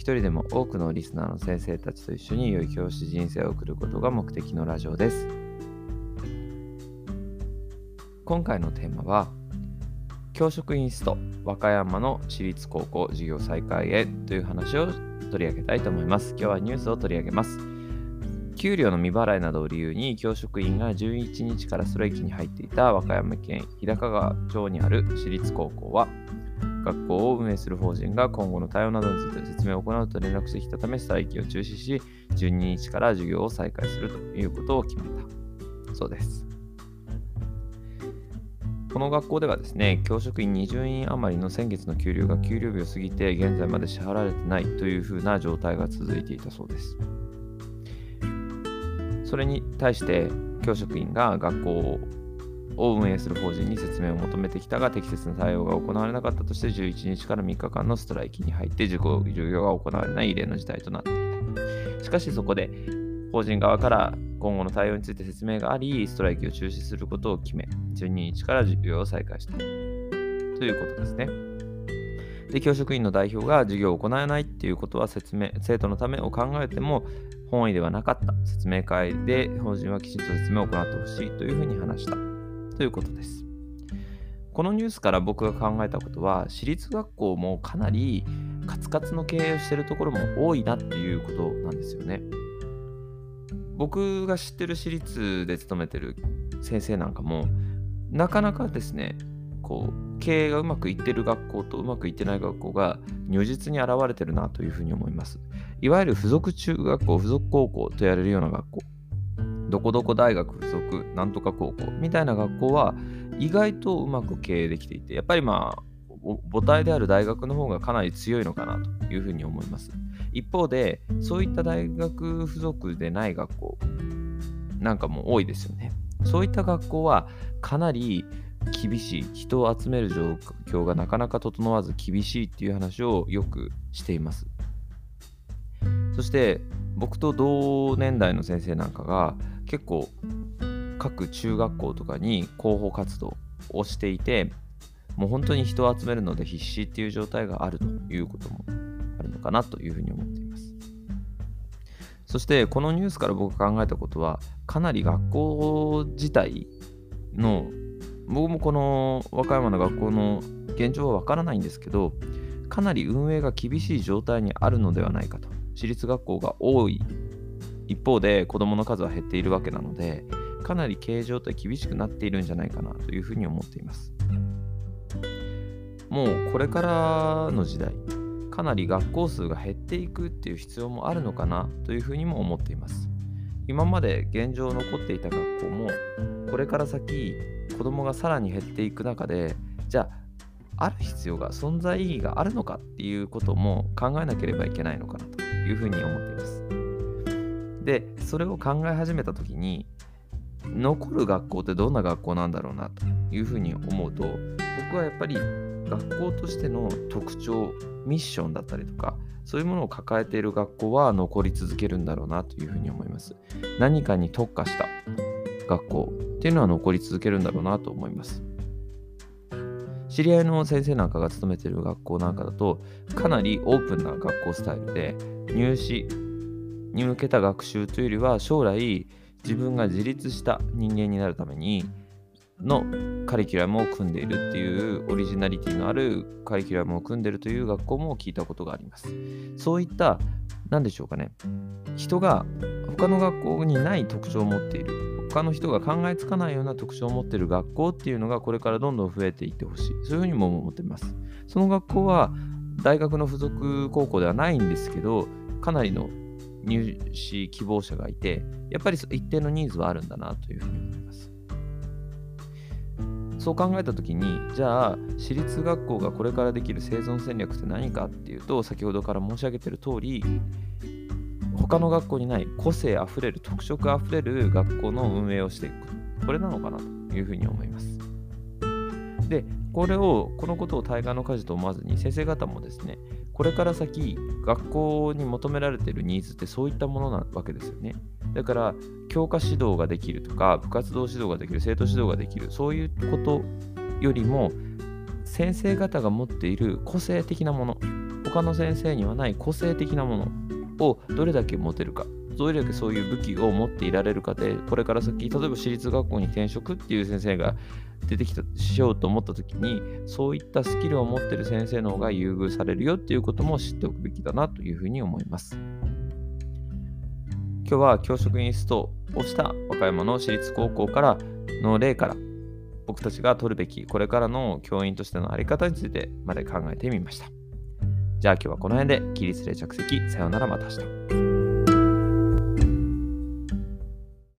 一人でも多くのリスナーの先生たちと一緒に良い教師人生を送ることが目的のラジオです。今回のテーマは、教職員スト和歌山の私立高校授業再開へという話を取り上げたいと思います。今日はニュースを取り上げます。給料の未払いなどを理由に教職員が11日からストライキに入っていた和歌山県日高川町にある私立高校は学校を運営する法人が今後の対応などについて説明を行うと連絡してきたためストライキを中止し12日から授業を再開するということを決めた。そうです。この学校ではですね教職員20人余りの先月の給料が給料日を過ぎて現在まで支払われてないというふうな状態が続いていたそうです。それに対して教職員が学校を運営する法人に説明を求めてきたが適切な対応が行われなかったとして11日から3日間のストライキに入って授業授業が行われない異例の事態となっていた。しかしそこで法人側から今後の対応について説明があり、ストライキを中止することを決め、12日から授業を再開したということですね。で、教職員の代表が授業を行えないっていうことは説明、生徒のためを考えても本意ではなかった。説明会で法人はきちんと説明を行ってほしいというふうに話した。ということです。このニュースから僕が考えたことは、私立学校もかなりカツカツの経営をしてるところも多いなっていうことなんですよね。僕が知ってる私立で勤めてる先生なんかも、なかなかですね、こう、経営がうまくいってる学校とうまくいってない学校が如実に現れてるなというふうに思います。いわゆる付属中学校、付属高校とやれるような学校。どこどこ大学附属なんとか高校みたいな学校は意外とうまく経営できていてやっぱりまあ母体である大学の方がかなり強いのかなというふうに思います。一方でそういった大学附属でない学校なんかも多いですよね。そういった学校はかなり厳しい人を集める状況がなかなか整わず厳しいっていう話をよくしています。そして僕と同年代の先生なんかが結構各中学校とかに広報活動をしていてもう本当に人を集めるので必死っていう状態があるということもあるのかなというふうに思っています。そしてこのニュースから僕が考えたことはかなり学校自体の僕もこの和歌山の学校の現状はわからないんですけどかなり運営が厳しい状態にあるのではないかと私立学校が多い一方で子どもの数は減っているわけなのでかなり経営状態厳しくなっているんじゃないかなというふうに思っています。もうこれからの時代かなり学校数が減っていくっていう必要もあるのかなというふうにも思っています。今まで現状残っていた学校もこれから先子どもがさらに減っていく中でじゃあある必要が存在意義があるのかっていうことも考えなければいけないのかなというふうに思っています。でそれを考え始めた時に残る学校ってどんな学校なんだろうなというふうに思うと僕はやっぱり学校としての特徴ミッションだったりとかそういうものを抱えている学校は残り続けるんだろうなというふうに思います。何かに特化した学校っていうのは残り続けるんだろうなと思います。知り合いの先生なんかが勤めている学校なんかだとかなりオープンな学校スタイルで入試に向けた学習というよりは将来自分が自立した人間になるためにのカリキュラムを組んでいるっていうオリジナリティのあるカリキュラムを組んでいるという学校も聞いたことがあります。そういった何でしょうかね人が他の学校にない特徴を持っている他の人が考えつかないような特徴を持っている学校っていうのがこれからどんどん増えていってほしいそういうふうにも思っています。その学校は大学の附属高校ではないんですけどかなりの入試希望者がいて、やっぱり一定のニーズはあるんだなというふうに思います。そう考えた時にじゃあ私立学校がこれからできる生存戦略って何かっていうと先ほどから申し上げてる通り他の学校にない個性あふれる特色あふれる学校の運営をしていくこれなのかなというふうに思いますでこれをこのことを対岸の火事と思わずに先生方もですねこれから先学校に求められてるニーズってそういったものなわけですよね。だから教科指導ができるとか部活動指導ができる生徒指導ができるそういうことよりも先生方が持っている個性的なもの。他の先生にはない個性的なものをどれだけ持てるか。どれだけそういう武器を持っていられるかでこれから先例えば私立学校に転職っていう先生が出てきたしようと思った時にそういったスキルを持ってる先生の方が優遇されるよっていうことも知っておくべきだなというふうに思います。今日は教職員ストをした和歌山の私立高校からの例から僕たちが取るべきこれからの教員としての在り方についてまで考えてみました。じゃあ今日はこの辺で起立例着席。さようならまた明日。